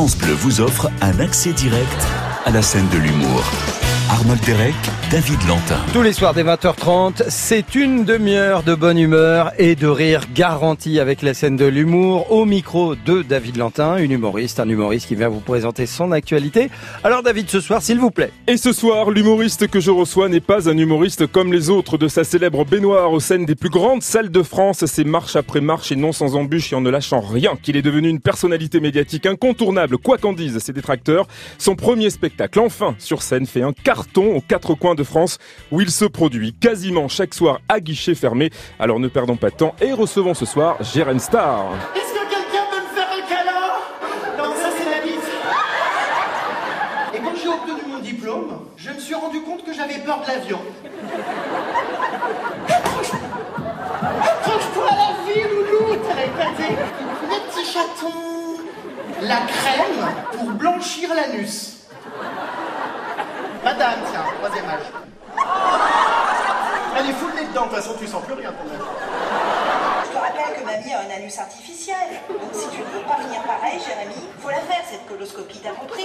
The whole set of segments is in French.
France vous offre un accès direct à la scène de l'humour. Arnold Derek, David Lantin. Tous les soirs dès 20h30, c'est une demi-heure de bonne humeur et de rire garanti avec la scène de l'humour au micro de David Lantin, une humoriste, un humoriste qui vient vous présenter son actualité. Alors David, ce soir, s'il vous plaît. Et ce soir, l'humoriste que je reçois n'est pas un humoriste comme les autres. De sa célèbre baignoire aux scènes des plus grandes salles de France, c'est marche après marche et non sans embûche et en ne lâchant rien qu'il est devenu une personnalité médiatique incontournable, quoi qu'en disent ses détracteurs. Son premier spectacle, enfin, sur scène, fait un quart aux quatre coins de France où il se produit quasiment chaque soir à guichet fermé. Alors ne perdons pas de temps et recevons ce soir Jérém Star. Est-ce que quelqu'un peut me faire un câlin? Non, ça c'est la bite. Et quand j'ai obtenu mon diplôme, je me suis rendu compte que j'avais peur de l'avion. Accroche-toi à la vie, loulou, t'as épaté. Les petits chatons. La crème pour blanchir l'anus. Madame, tiens, troisième âge. Allez, foule les dedans, de toute façon, tu sens plus rien, ton âge. Je te rappelle que ma vie a un anus artificiel. Donc si tu ne veux pas finir pareil, Jérémy, faut la faire, cette coloscopie, t'as compris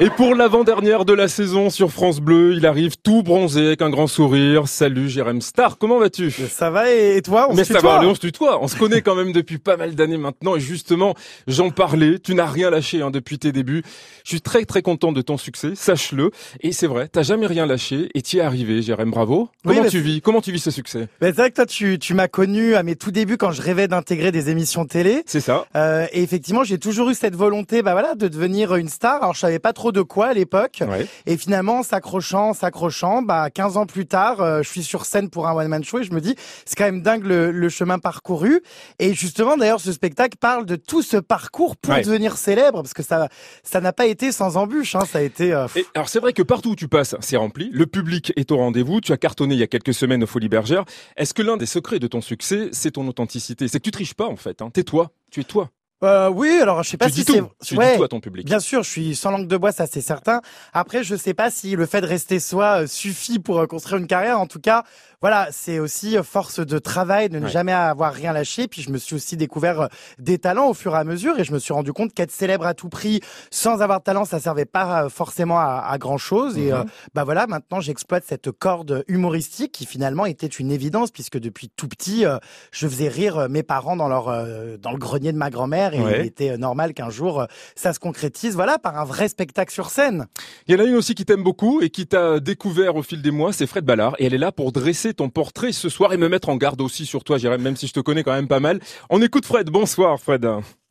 Et pour l'avant-dernière de la saison sur France Bleu, il arrive tout bronzé avec un grand sourire. Salut Jérém Star, comment vas-tu? Ça va et toi on Mais se ça va, on se tutoie. On se connaît quand même depuis pas mal d'années maintenant et justement, j'en parlais. Tu n'as rien lâché hein, depuis tes débuts. Je suis très très content de ton succès, sache-le. Et c'est vrai, t'as jamais rien lâché et tu es arrivé, Jérém. Bravo. Comment tu vis? Comment tu vis ce succès? Mais c'est vrai que toi, tu, tu m'as connu à mes tout débuts quand je rêvais d'intégrer des émissions télé. C'est ça. Euh, et effectivement, j'ai toujours eu cette volonté, bah voilà, de devenir une star. Alors, je savais pas trop de quoi à l'époque. Ouais. Et finalement, s'accrochant, s'accrochant, bah 15 ans plus tard, euh, je suis sur scène pour un one man show et je me dis, c'est quand même dingue le, le chemin parcouru. Et justement, d'ailleurs, ce spectacle parle de tout ce parcours pour Ouais. devenir célèbre, parce que ça, ça n'a pas été sans embûche. Hein, ça a été. euh, Et alors c'est vrai que partout où tu passes, c'est rempli. Le public est au rendez-vous. Tu as cartonné il y a quelques semaines aux Folies Bergères. Est-ce que l'un des secrets de ton succès, c'est ton authenticité C'est que tu triches pas en fait. Hein. T'es toi. Tu es toi. euh, oui, alors je sais pas tu si c'est. Tu Ouais. dis tout à ton public. Bien sûr, je suis sans langue de bois, ça c'est certain. Après, je sais pas si le fait de rester soi euh, suffit pour euh, construire une carrière. En tout cas, voilà, c'est aussi euh, force de travail, de ne Ouais. jamais avoir rien lâché. Puis je me suis aussi découvert euh, des talents au fur et à mesure, et je me suis rendu compte qu'être célèbre à tout prix, sans avoir de talent, ça servait pas euh, forcément à, à grand chose. Et Mhm. euh, bah voilà, maintenant j'exploite cette corde humoristique qui finalement était une évidence, puisque depuis tout petit, euh, je faisais rire mes parents dans leur euh, dans le grenier de ma grand-mère, et Ouais. il était normal qu'un jour ça se concrétise, voilà, par un vrai spectacle sur scène. Il y en a une aussi qui t'aime beaucoup et qui t'a découvert au fil des mois, c'est Fred Ballard. Et elle est là pour dresser ton portrait ce soir et me mettre en garde aussi sur toi, Jérém, même si je te connais quand même pas mal. On écoute Fred. Bonsoir, Fred.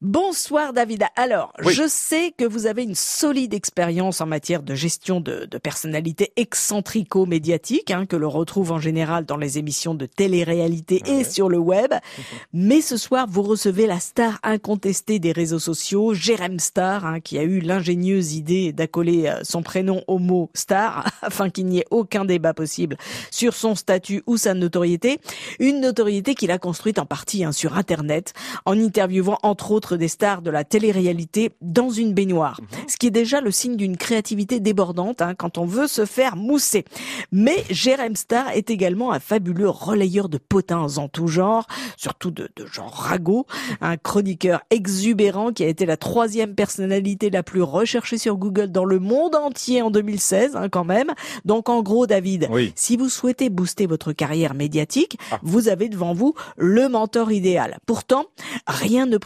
Bonsoir David. Alors, Oui. je sais que vous avez une solide expérience en matière de gestion de, de personnalités excentrico-médiatiques, hein, que l'on retrouve en général dans les émissions de télé-réalité et sur le web. Mais ce soir, vous recevez la star incontestée des réseaux sociaux, Jérém Star, hein, qui a eu l'ingénieuse idée d'accoler euh, son prénom au mot star, afin qu'il n'y ait aucun débat possible sur son statut ou sa notoriété. Une notoriété qu'il a construite en partie hein, sur Internet, en interviewant entre autres des stars de la télé-réalité dans une baignoire. Ce qui est déjà le signe d'une créativité débordante hein, quand on veut se faire mousser. Mais Jérém Star est également un fabuleux relayeur de potins en tout genre, surtout de, de genre ragot, un chroniqueur exubérant qui a été la troisième personnalité la plus recherchée sur Google dans le monde entier en 2016 hein, quand même. Donc en gros David, Oui. si vous souhaitez booster votre carrière médiatique, Ah. vous avez devant vous le mentor idéal. Pourtant, rien ne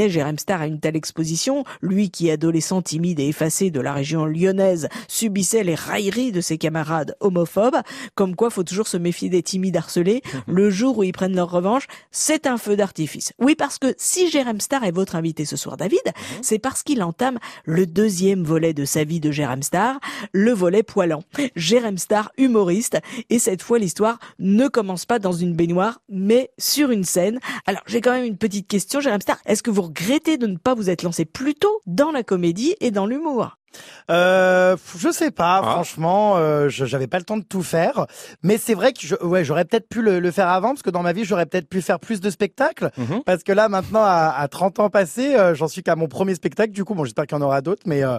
prédestinait Jérém Star à une telle exposition. Lui qui, adolescent timide et effacé de la région lyonnaise, subissait les railleries de ses camarades homophobes. Comme quoi, faut toujours se méfier des timides harcelés. Le jour où ils prennent leur revanche, c'est un feu d'artifice. Oui, parce que si Jérém Star est votre invité ce soir, David, c'est parce qu'il entame le deuxième volet de sa vie de Jérém Star, le volet poilant. Jérém Star, humoriste, et cette fois l'histoire ne commence pas dans une baignoire, mais sur une scène. Alors j'ai quand même une petite question, Jérém Star. Est-ce que vous regrettez de ne pas vous être lancé plus tôt dans la comédie et dans l'humour Euh, je sais pas, Ah. franchement, euh, j'avais pas le temps de tout faire, mais c'est vrai que je, ouais, j'aurais peut-être pu le, le faire avant parce que dans ma vie j'aurais peut-être pu faire plus de spectacles. Mhm. Parce que là maintenant à, à 30 ans passés, euh, j'en suis qu'à mon premier spectacle. Du coup, bon, j'espère qu'il y en aura d'autres, mais euh,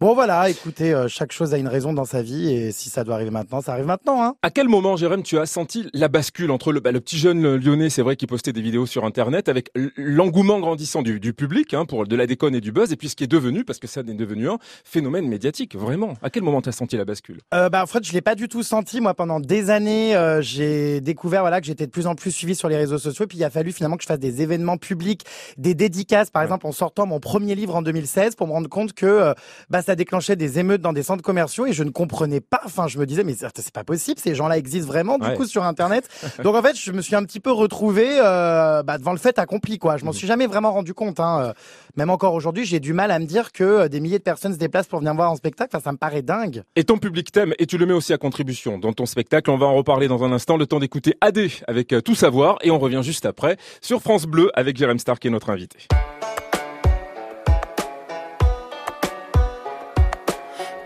bon voilà, écoutez, chaque chose a une raison dans sa vie et si ça doit arriver maintenant, ça arrive maintenant. Hein. À quel moment, Jérém, tu as senti la bascule entre le, bah, le petit jeune lyonnais, c'est vrai, qui postait des vidéos sur Internet, avec l'engouement grandissant du, du public hein, pour de la déconne et du buzz, et puis ce qui est devenu, parce que ça est devenu un phénomène médiatique, vraiment. À quel moment tu as senti la bascule? Euh, bah, en fait, je l'ai pas du tout senti. Moi, pendant des années, euh, j'ai découvert voilà que j'étais de plus en plus suivi sur les réseaux sociaux. Puis il a fallu finalement que je fasse des événements publics, des dédicaces, par exemple en sortant mon premier livre en 2016, pour me rendre compte que euh, bah ça déclenchait des émeutes dans des centres commerciaux et je ne comprenais pas. Enfin, je me disais mais c'est pas possible. Ces gens-là existent vraiment du Ouais. coup sur Internet. Donc en fait, je me suis un petit peu retrouvé bah, devant le fait accompli. Quoi. Je m'en suis jamais vraiment rendu compte. Hein. Même encore aujourd'hui, j'ai du mal à me dire que des milliers de personnes se déplacent pour venir me voir en spectacle. Enfin, ça me paraît dingue. Et ton public t'aime, et tu le mets aussi à contribution dans ton spectacle. On va en reparler dans un instant. Le temps d'écouter AD avec euh, Tout Savoir, et on revient juste après sur France Bleu avec Jérém Star qui est notre invité.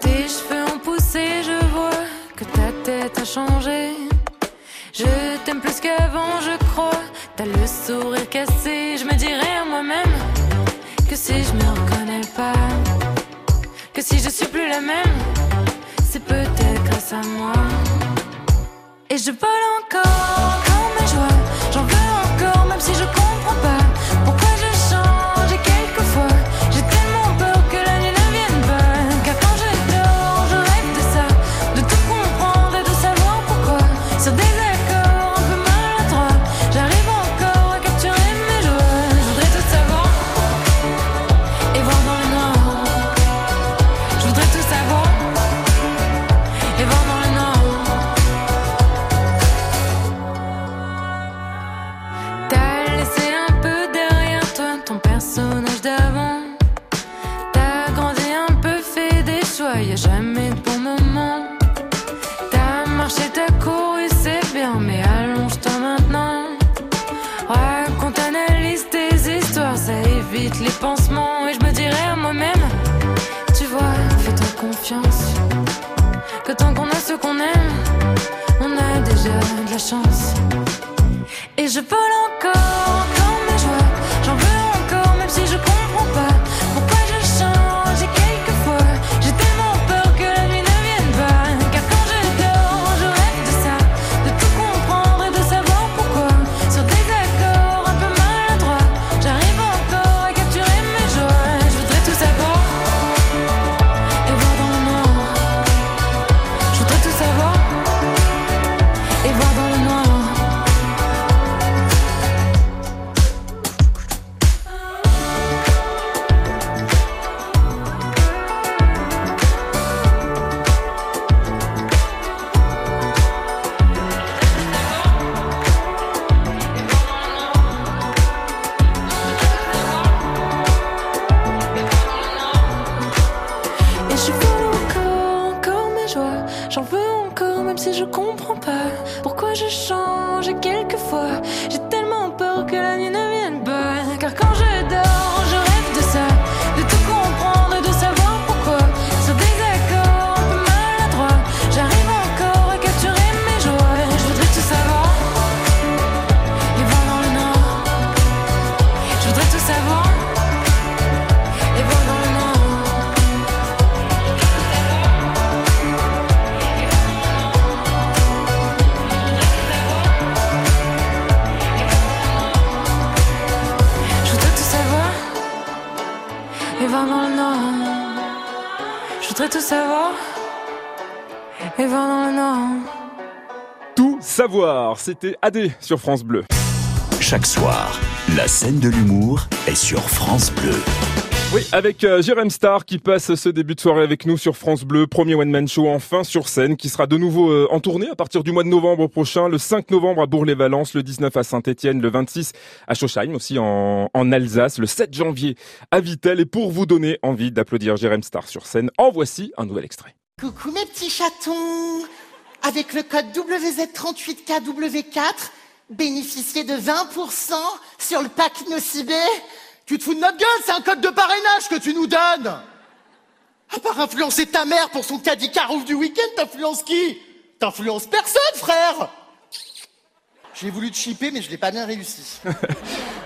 Tes cheveux ont poussé, je vois que ta tête a changé. Je t'aime plus qu'avant, je crois. T'as le sourire cassé, je me dirais à moi-même que si je me reconnais pas, si je suis plus la même, c'est peut-être grâce à moi. Et je vole encore Et je me dirais à moi-même, tu vois, fais-toi confiance. Que tant qu'on a ce qu'on aime, on a déjà de la chance. Savoir et voir dans le noir. Tout savoir, c'était AD sur France Bleu. Chaque soir, la scène de l'humour est sur France Bleu. Oui, avec euh, Jérém Star qui passe ce début de soirée avec nous sur France Bleu, premier One Man Show enfin sur scène, qui sera de nouveau euh, en tournée à partir du mois de novembre prochain, le 5 novembre à Bourg-les-Valence, le 19 à Saint-Étienne, le 26 à Schochheim aussi en, en Alsace, le 7 janvier à Vittel. Et pour vous donner envie d'applaudir Jérém Star sur scène, en voici un nouvel extrait. Coucou mes petits chatons Avec le code WZ38KW4, bénéficiez de 20% sur le pack Nocibé. Tu te fous de notre gueule, c'est un code de parrainage que tu nous donnes. À part influencer ta mère pour son caddie carouf du week-end, t'influences qui? T'influences personne, frère J'ai voulu te chipper, mais je l'ai pas bien réussi.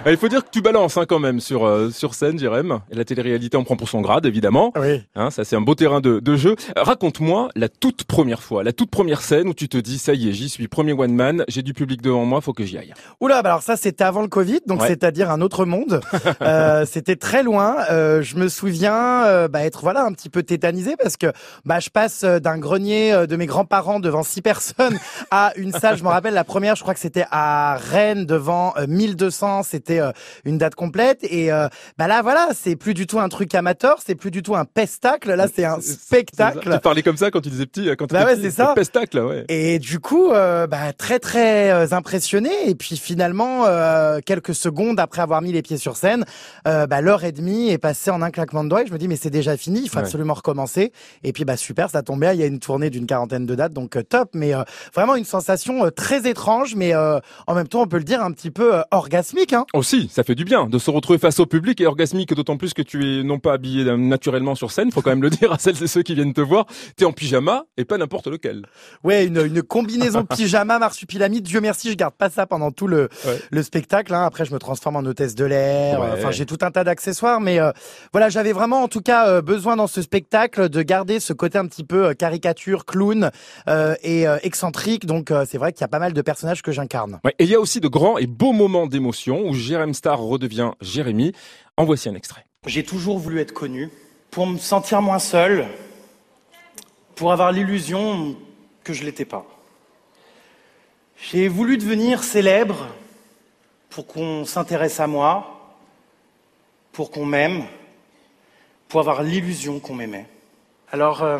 Ah, Il faut dire que tu balances hein, quand même sur euh, sur scène, Jérém. Et la télé-réalité en prend pour son grade, évidemment. Oui. Hein, ça, c'est un beau terrain de, de jeu. Raconte-moi la toute première fois, la toute première scène où tu te dis, ça y est, j'y suis, premier one man, j'ai du public devant moi, faut que j'y aille. Oula, bah alors ça c'était avant le Covid, donc Ouais. c'est-à-dire un autre monde. Euh, c'était très loin. Euh, je me souviens euh, bah, être voilà un petit peu tétanisé parce que bah je passe euh, d'un grenier euh, de mes grands-parents devant six personnes à une salle. Je me rappelle la première, je crois que c'était à Rennes devant euh, 1200. C'était euh, une date complète et euh, bah là voilà, c'est plus du tout un truc amateur, c'est plus du tout un pestacle. Là c'est un spectacle. Tu parlais comme ça quand tu disais petit, quand tu Bah ouais, c'est ça. le pestacle, ouais. Et du coup, euh, bah, très très euh, impressionné. Et puis finalement, euh, quelques secondes après avoir mis les pieds sur scène, euh, bah, l'heure et demie est passée en un claquement de doigts. Et je me dis mais c'est déjà fini, il faut Ouais. absolument recommencer. Et puis bah super, ça tombait. Il y a une tournée d'une quarantaine de dates, donc euh, top. Mais euh, vraiment une sensation euh, très étrange, mais euh, en même temps on peut le dire un petit peu euh, orgasmique. Hein. Aussi, ça fait du bien de se retrouver face au public et orgasmique, d'autant plus que tu es non pas habillé euh, naturellement sur scène, faut quand même le dire à celles et ceux qui viennent te voir. T'es en pyjama et pas n'importe lequel. Ouais, une, une combinaison pyjama marsupilami. Dieu merci, je garde pas ça pendant tout le, Ouais. le spectacle. hein. Après, je me transforme en hôtesse de l'air. Ouais. Enfin, j'ai tout un tas d'accessoires, mais euh, voilà, j'avais vraiment, en tout cas, besoin dans ce spectacle de garder ce côté un petit peu caricature, clown et excentrique. Donc, c'est vrai qu'il y a pas mal de personnages que j'incarne. Ouais, et il y a aussi de grands et beaux moments d'émotion où Jérém Star redevient Jérémy. En voici un extrait. J'ai toujours voulu être connu pour me sentir moins seul, pour avoir l'illusion que je l'étais pas. J'ai voulu devenir célèbre pour qu'on s'intéresse à moi, pour qu'on m'aime, pour avoir l'illusion qu'on m'aimait. Alors, euh,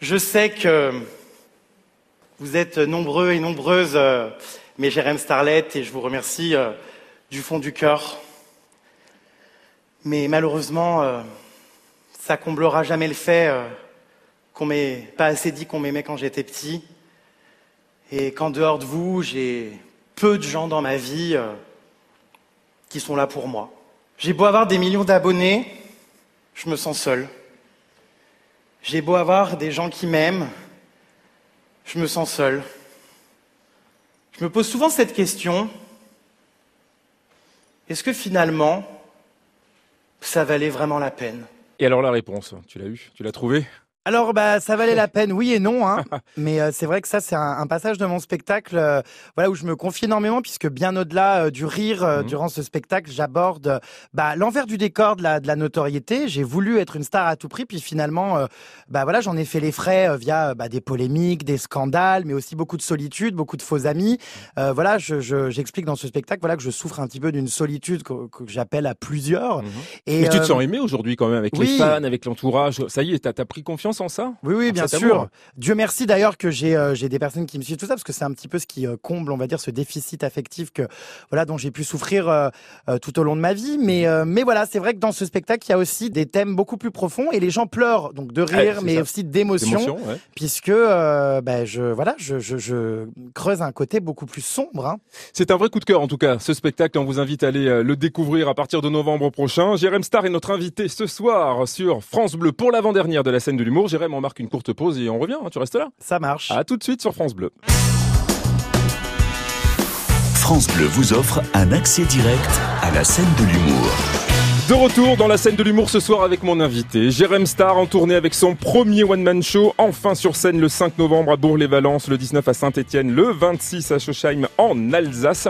je sais que vous êtes nombreux et nombreuses, euh, mes Jérém Starlet, et je vous remercie euh, du fond du cœur. Mais malheureusement, euh, ça comblera jamais le fait qu'on m'ait pas assez dit qu'on m'aimait quand j'étais petit. Et qu'en dehors de vous, j'ai peu de gens dans ma vie qui sont là pour moi. J'ai beau avoir des millions d'abonnés, je me sens seul. J'ai beau avoir des gens qui m'aiment, je me sens seul. Je me pose souvent cette question. Est-ce que finalement, ça valait vraiment la peine? Et alors la réponse, tu l'as eu Tu l'as trouvé Alors, bah, ça valait la peine, oui et non, hein. mais euh, c'est vrai que ça, c'est un, un passage de mon spectacle, euh, voilà, où je me confie énormément, puisque bien au-delà euh, du rire Mhm. durant ce spectacle, j'aborde bah, l'envers du décor de la, de la notoriété. J'ai voulu être une star à tout prix, puis finalement, bah voilà, j'en ai fait les frais via bah, des polémiques, des scandales, mais aussi beaucoup de solitude, beaucoup de faux amis. Voilà, je- je- j'explique dans ce spectacle, voilà, que je souffre un petit peu d'une solitude que, que j'appelle à plusieurs. Et, Mais tu te sens aimé aujourd'hui quand même avec les fans, avec l'entourage? Ça y est, t'as as pris confiance ça? Oui, oui, en bien sûr. amour. Dieu merci d'ailleurs que j'ai euh, j'ai des personnes qui me suivent tout ça parce que c'est un petit peu ce qui euh, comble, on va dire, ce déficit affectif que voilà dont j'ai pu souffrir euh, tout au long de ma vie. Mais euh, mais voilà, c'est vrai que dans ce spectacle, il y a aussi des thèmes beaucoup plus profonds et les gens pleurent donc de rire, mais ça. aussi d'émotion, ouais. puisque ben, je voilà, je, je, je creuse un côté beaucoup plus sombre. Hein. C'est un vrai coup de cœur en tout cas, ce spectacle. On vous invite à aller le découvrir à partir de novembre prochain. Jérém Star est notre invité ce soir sur France Bleu pour l'avant-dernière de la scène de l'humour. Jérém, on marque une courte pause et on revient. hein, tu restes là Ça marche. À tout de suite sur France Bleu. France Bleu vous offre un accès direct à la scène de l'humour. De retour dans la scène de l'humour ce soir avec mon invité, Jérém Star en tournée avec son premier one-man show, enfin sur scène le 5 novembre à Bourg-les-Valences, le 19 à Saint-Etienne, le 26 à Schochheim en Alsace.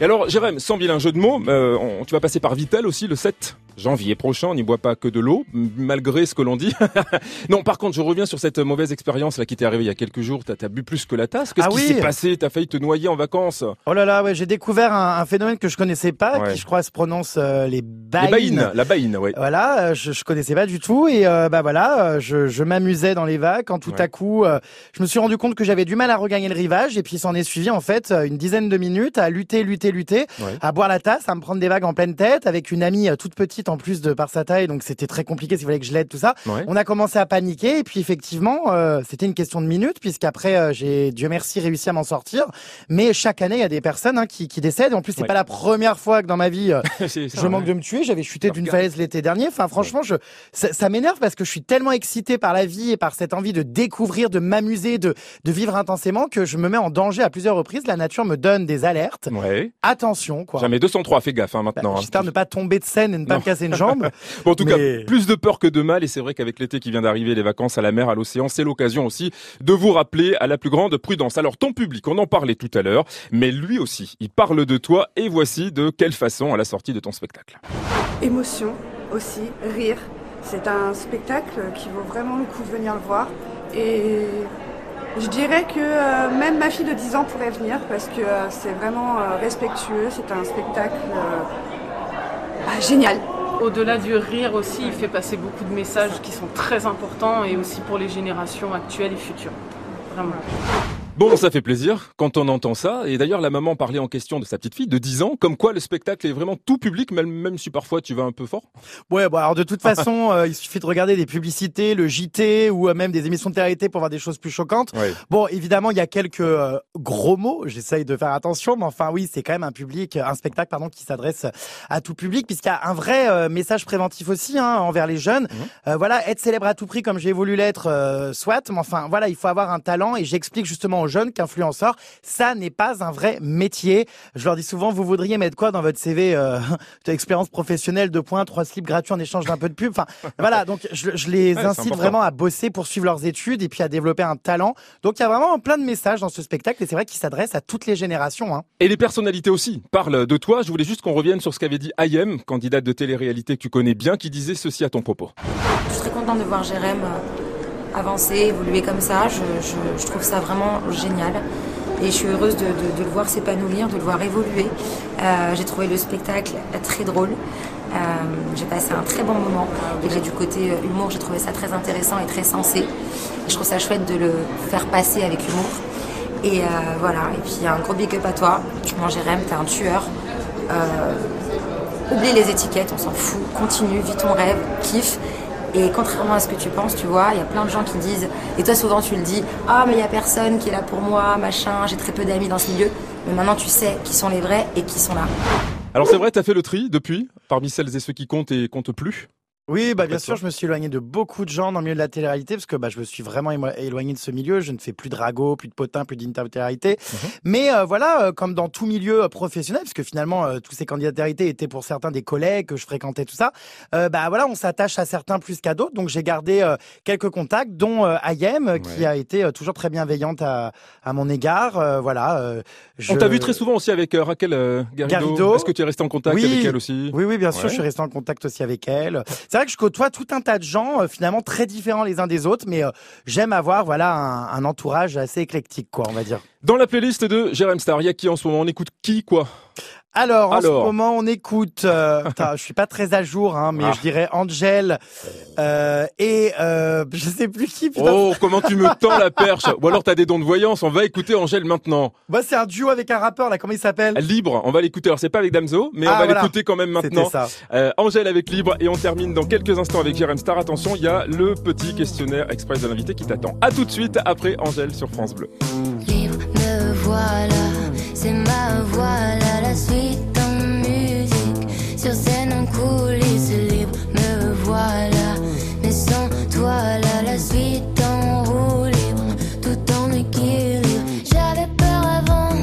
Et alors Jérém, sans un jeu de mots, euh, on- tu vas passer par Vital aussi le 7 janvier prochain, on n'y boit pas que de l'eau, malgré ce que l'on dit. non, par contre, je reviens sur cette mauvaise expérience là qui t'est arrivée il y a quelques jours, t'as as bu plus que la tasse. Qu'est-ce Ah qui oui. s'est passé? T'as failli te noyer en vacances? Oh là là, ouais, j'ai découvert un, un phénomène que je connaissais pas, Ouais. qui je crois se prononce euh, les Les baïnes. baïnes, la baïne, ouais. Voilà, euh, je, je connaissais pas du tout et euh, bah voilà, je, je m'amusais dans les vagues quand tout Ouais. à coup, je me suis rendu compte que j'avais du mal à regagner le rivage et puis s'en est suivi en fait une dizaine de minutes à lutter, lutter, lutter, Ouais. à boire la tasse, à me prendre des vagues en pleine tête avec une amie euh, toute petite en plus de par sa taille, donc c'était très compliqué s'il fallait que je l'aide, tout ça. Ouais. On a commencé à paniquer et puis effectivement, euh, c'était une question de minutes puisqu'après euh, j'ai Dieu merci réussi à m'en sortir. Mais chaque année, il y a des personnes hein, qui, qui décèdent. En plus, c'est Ouais. pas la première fois que dans ma vie euh, je manque de me tuer. J'avais chuté d'une falaise l'été dernier. Enfin, franchement, je ça, ça m'énerve parce que je suis tellement excité par la vie et par cette envie de découvrir, de m'amuser, de de vivre intensément que je me mets en danger à plusieurs reprises. La nature me donne des alertes. Ouais. Attention, quoi. Jamais 203, fais gaffe hein, Bah, maintenant. hein. J'espère ne pas tomber de scène et ne pas Non. me casser une jambe. Bon, en tout Mais- cas, plus de peur que de mal, et c'est vrai qu'avec l'été qui vient d'arriver, les vacances à la mer, à l'océan, c'est l'occasion aussi de vous rappeler à la plus grande prudence. Alors, ton public, on en parlait tout à l'heure, mais lui aussi, il parle de toi, et voici de quelle façon à la sortie de ton spectacle. Émotion aussi, rire. C'est un spectacle qui vaut vraiment le coup de venir le voir. Et je dirais que euh, même ma fille de 10 ans pourrait venir parce que euh, c'est vraiment euh, respectueux. C'est un spectacle bah, génial. Au-delà du rire aussi, il fait passer beaucoup de messages qui sont très importants et aussi pour les générations actuelles et futures. Vraiment. Bon, ça fait plaisir quand on entend ça. Et d'ailleurs, la maman parlait en question de sa petite fille de 10 ans, comme quoi le spectacle est vraiment tout public, même, même si parfois tu vas un peu fort. Ouais, bon alors de toute façon, euh, il suffit de regarder des publicités, le JT ou euh, même des émissions de télé pour voir des choses plus choquantes. Ouais. Bon, évidemment, il y a quelques euh, gros mots. J'essaye de faire attention, mais enfin oui, c'est quand même un public, un spectacle pardon, qui s'adresse à tout public, puisqu'il y a un vrai message préventif aussi hein, envers les jeunes. Euh, voilà, être célèbre à tout prix, comme j'ai voulu l'être, soit. Mais enfin, voilà, il faut avoir un talent, et j'explique justement aux jeunes qu'influenceur, ça n'est pas un vrai métier. Je leur dis souvent, vous voudriez mettre quoi dans votre CV euh, expérience professionnelle, deux points, trois slips gratuits en échange d'un peu de pub? Enfin, voilà. Donc, je, je les Ouais, incite vraiment à bosser, poursuivre leurs études et puis à développer un talent. Donc, il y a vraiment plein de messages dans ce spectacle et c'est vrai qu'il s'adresse à toutes les générations. Hein. Et les personnalités aussi parlent de toi. Je voulais juste qu'on revienne sur ce qu'avait dit Ayem, candidate de télé-réalité que tu connais bien, qui disait ceci à ton propos. Je suis très contente de voir Jérém euh, avancer, évoluer comme ça. Je, je- trouve ça vraiment génial. Et je suis heureuse de, le voir s'épanouir, de le voir évoluer. Euh, j'ai trouvé le spectacle très drôle. Euh, j'ai passé un très bon moment. Et du côté euh, humour, j'ai trouvé ça très intéressant et très sensé. Je trouve ça chouette de le faire passer avec humour. Et voilà. Et puis un gros big up à toi. Mon Jérém, t'es un tueur. Oublie les étiquettes, on s'en fout. Continue, vis ton rêve, kiffe. Et contrairement à ce que tu penses, tu vois, il y a plein de gens qui disent, et toi souvent tu le dis, ah mais il y a personne qui est là pour moi, machin, j'ai très peu d'amis dans ce milieu. Mais maintenant tu sais qui sont les vrais et qui sont là. Alors c'est vrai, t'as fait le tri depuis, parmi celles et ceux qui comptent et comptent plus. Oui, bah bien sûr, je me suis éloigné de beaucoup de gens dans le milieu de la télé-réalité parce que bah, je me suis vraiment éloigné de ce milieu. Je ne fais plus de ragot, plus de potin, plus d'interview télé-réalité. Mais euh, voilà, euh, comme dans tout milieu euh, professionnel, parce que finalement euh, tous ces candidats télé-réalité étaient pour certains des collègues que je fréquentais, tout ça. euh, bah voilà, on s'attache à certains plus qu'à d'autres. Donc j'ai gardé euh, quelques contacts, dont Ayem, qui a été toujours très bienveillante à, à mon égard. Euh, voilà. euh, je... On t'a vu très souvent aussi avec Raquel Garrido. Garrido. Est-ce que tu es resté en contact Oui. avec elle aussi? Oui, oui, bien sûr, Ouais. je suis resté en contact aussi avec elle. C'est vrai que je côtoie tout un tas de gens, euh, finalement très différents les uns des autres, mais euh, j'aime avoir voilà un, entourage assez éclectique, quoi, on va dire. Dans la playlist de Jérém Star, y a qui en ce moment On écoute qui quoi? Alors, en Alors. ce moment, on écoute. Euh, putain, je suis pas très à jour, hein, mais Ah. je dirais Angel euh, et euh, je sais plus qui. Putain. Oh, comment tu me tends la perche Ou alors t'as des dons de voyance, on va écouter Angèle maintenant. Bah, c'est un duo avec un rappeur là. Comment il s'appelle? Libre, on va l'écouter. Alors c'est pas avec Damso, mais on Ah, va voilà. l'écouter quand même maintenant. Ça. Euh, Angèle avec Libre et on termine dans quelques instants avec Jérém Star. Attention, il y a le petit questionnaire express de l'invité qui t'attend. À tout de suite après Angèle sur France Bleu. Libre, me voilà, c'est ma voilà, la suite en musique. Sur scène en coulisses, libre, me voilà, mais sans toi la suite en roue libre, tout en équilibre. J'avais peur avant,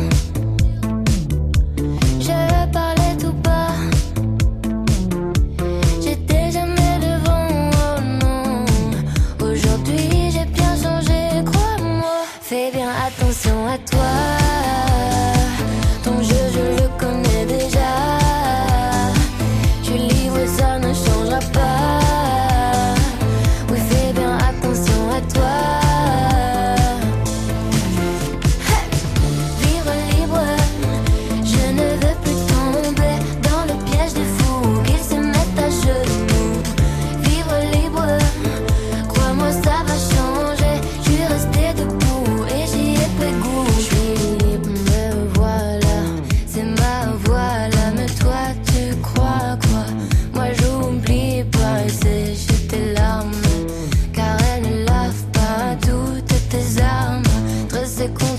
je parlais tout bas. J'étais jamais devant, oh non. Aujourd'hui j'ai bien changé, crois-moi. Fais bien attention à toi. musical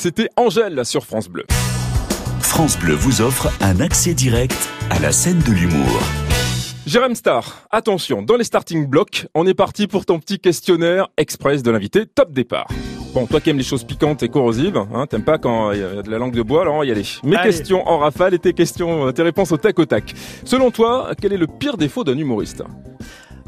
c'était Angèle sur France Bleu. France Bleu vous offre un accès direct à la scène de l'humour. Jérém Star, attention, dans les starting blocks, on est parti pour ton petit questionnaire express de l'invité, top départ. Bon, toi qui aimes les choses piquantes et corrosives, hein, t'aimes pas quand il y a de la langue de bois, alors on va y aller. Mes Allez. questions en rafale et tes questions, euh, tes réponses au tac au tac. Selon toi, quel est le pire défaut d'un humoriste?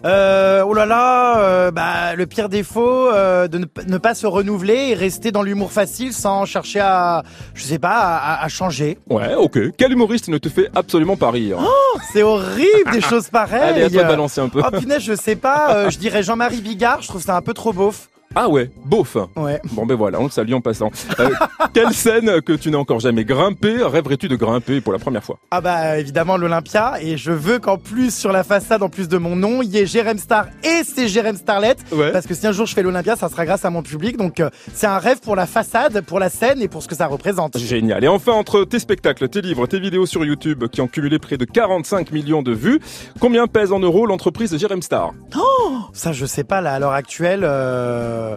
Euh, oh là là, euh, bah, le pire défaut, euh, de ne, pas se renouveler et rester dans l'humour facile sans chercher à, je sais pas, à, à changer. Ouais, ok. Quel humoriste ne te fait absolument pas rire? Oh, c'est horrible des choses pareilles. Allez, à toi de balancer un peu. Oh punaise, je sais pas, euh, je dirais Jean-Marie Bigard, je trouve ça un peu trop beauf. Ah ouais, beauf. Ouais. Bon ben voilà, on le salue en passant. Euh, quelle scène que tu n'as encore jamais grimpé rêverais-tu de grimper pour la première fois? Ah bah évidemment l'Olympia et je veux qu'en plus sur la façade en plus de mon nom il y ait Jérém Star et c'est Jérém Starlet Ouais. parce que si un jour je fais l'Olympia ça sera grâce à mon public donc euh, c'est un rêve pour la façade, pour la scène et pour ce que ça représente. Génial. Et enfin, entre tes spectacles, tes livres, tes vidéos sur YouTube qui ont cumulé près de 45 millions de vues, combien pèse en euros l'entreprise Jérém Star? Ça je sais pas là à l'heure actuelle euh,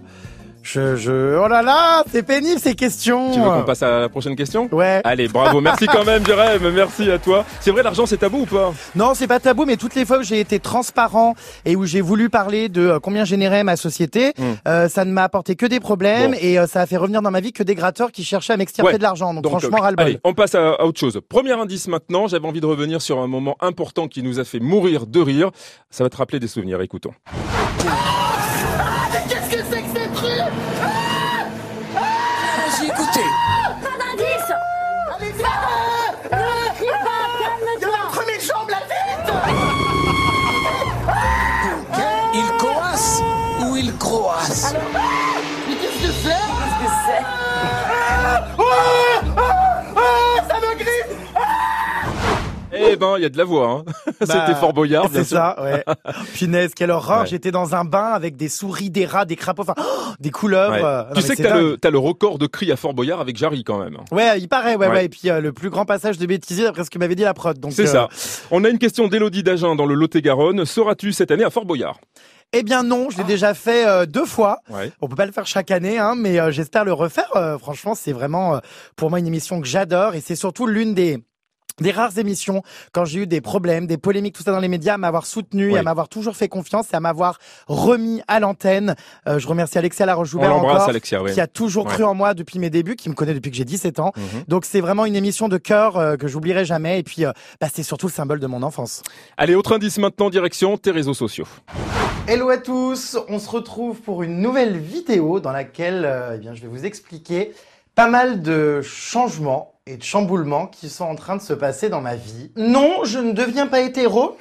je je oh là là c'est pénible ces questions. Tu veux qu'on passe à la prochaine question Ouais. Allez, bravo. Merci quand même, Jérém. Merci à toi. C'est vrai, l'argent, c'est tabou ou pas? Non, c'est pas tabou, mais toutes les fois où j'ai été transparent et où j'ai voulu parler de euh, combien générait ma société, Mm. euh, ça ne m'a apporté que des problèmes Bon. et euh, ça a fait revenir dans ma vie que des gratteurs qui cherchaient à m'extirper Ouais. de l'argent. Donc, Donc, franchement, euh, ras-le-bol. Allez, on passe à, à autre chose. Premier indice maintenant. J'avais envie de revenir sur un moment important qui nous a fait mourir de rire. Ça va te rappeler des souvenirs. Écoutons. Qu'est-ce que c'est? que ces trucs Vas-y, écoutez. Eh ben, il y a de la voix. Hein. Bah, C'était Fort Boyard, C'est ça, ouais. Punaise, quelle horreur. Ouais. J'étais dans un bain avec des souris, des rats, des crapauds, enfin, oh, des couleuvres. Ouais. Euh, tu sais que t'as le, le record de cris à Fort Boyard avec Jarry quand même. Ouais, il paraît, ouais, ouais. Et puis, euh, le plus grand passage de bêtisier, d'après ce que m'avait dit la prod. C'est euh, ça. On a une question d'Élodie Dagen dans le Lot-et-Garonne. Seras-tu cette année à Fort Boyard? Eh bien non, je l'ai déjà fait euh, deux fois. Ouais. On peut pas le faire chaque année, hein, mais euh, j'espère le refaire. Euh, franchement, c'est vraiment pour moi une émission que j'adore et c'est surtout l'une des des rares émissions quand j'ai eu des problèmes, des polémiques, tout ça dans les médias, à m'avoir soutenu, à m'avoir toujours fait confiance et à m'avoir remis à l'antenne. Euh, je remercie Alexia Laroche-Joubert On l'embrasse, encore, Alexia, ouais. qui a toujours Ouais. cru en moi depuis mes débuts, qui me connaît depuis que j'ai 17 ans. Mhm. Donc c'est vraiment une émission de cœur euh, que j'oublierai jamais et puis euh, bah, c'est surtout le symbole de mon enfance. Allez, autre indice maintenant, direction tes réseaux sociaux. Hello à tous, on se retrouve pour une nouvelle vidéo dans laquelle euh, eh bien, je vais vous expliquer pas mal de changements et de chamboulements qui sont en train de se passer dans ma vie. Non, je ne deviens pas hétéro.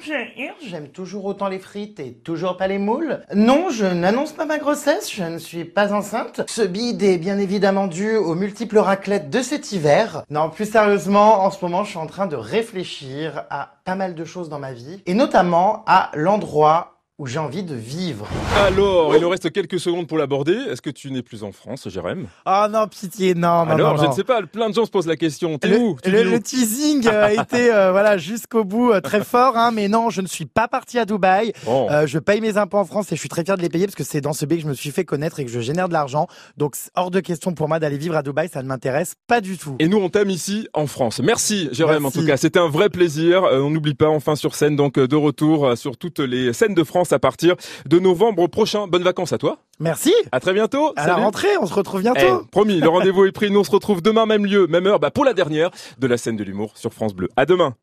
J'aime toujours autant les frites et toujours pas les moules. Non, je n'annonce pas ma grossesse, je ne suis pas enceinte. Ce bide est bien évidemment dû aux multiples raclettes de cet hiver. Non, plus sérieusement, en ce moment, je suis en train de réfléchir à pas mal de choses dans ma vie et notamment à l'endroit où j'ai envie de vivre. Alors, il nous reste quelques secondes pour l'aborder. Est-ce que tu n'es plus en France, Jérém? Oh non, pitié, non, non, Alors, non, je ne sais pas, plein de gens se posent la question. T'es Le, où? Tu le- vis où? le teasing a été euh, voilà jusqu'au bout euh, très fort, hein, mais non, je ne suis pas parti à Dubaï. Bon. Euh, je paye mes impôts en France et je suis très fier de les payer parce que c'est dans ce pays que je me suis fait connaître et que je génère de l'argent. Donc c'est hors de question pour moi d'aller vivre à Dubaï, ça ne m'intéresse pas du tout. Et nous, on t'aime ici en France. Merci, Jérém, en tout cas. C'était un vrai plaisir. Euh, on n'oublie pas, enfin sur scène, donc de retour euh, sur toutes les scènes de France. À partir de novembre prochain. Bonnes vacances à toi. Merci. À très bientôt. À la rentrée, on se retrouve bientôt. Eh, promis, le rendez-vous est pris. Nous on se retrouve demain même lieu, même heure, bah, pour la dernière de la scène de l'humour sur France Bleu. À demain.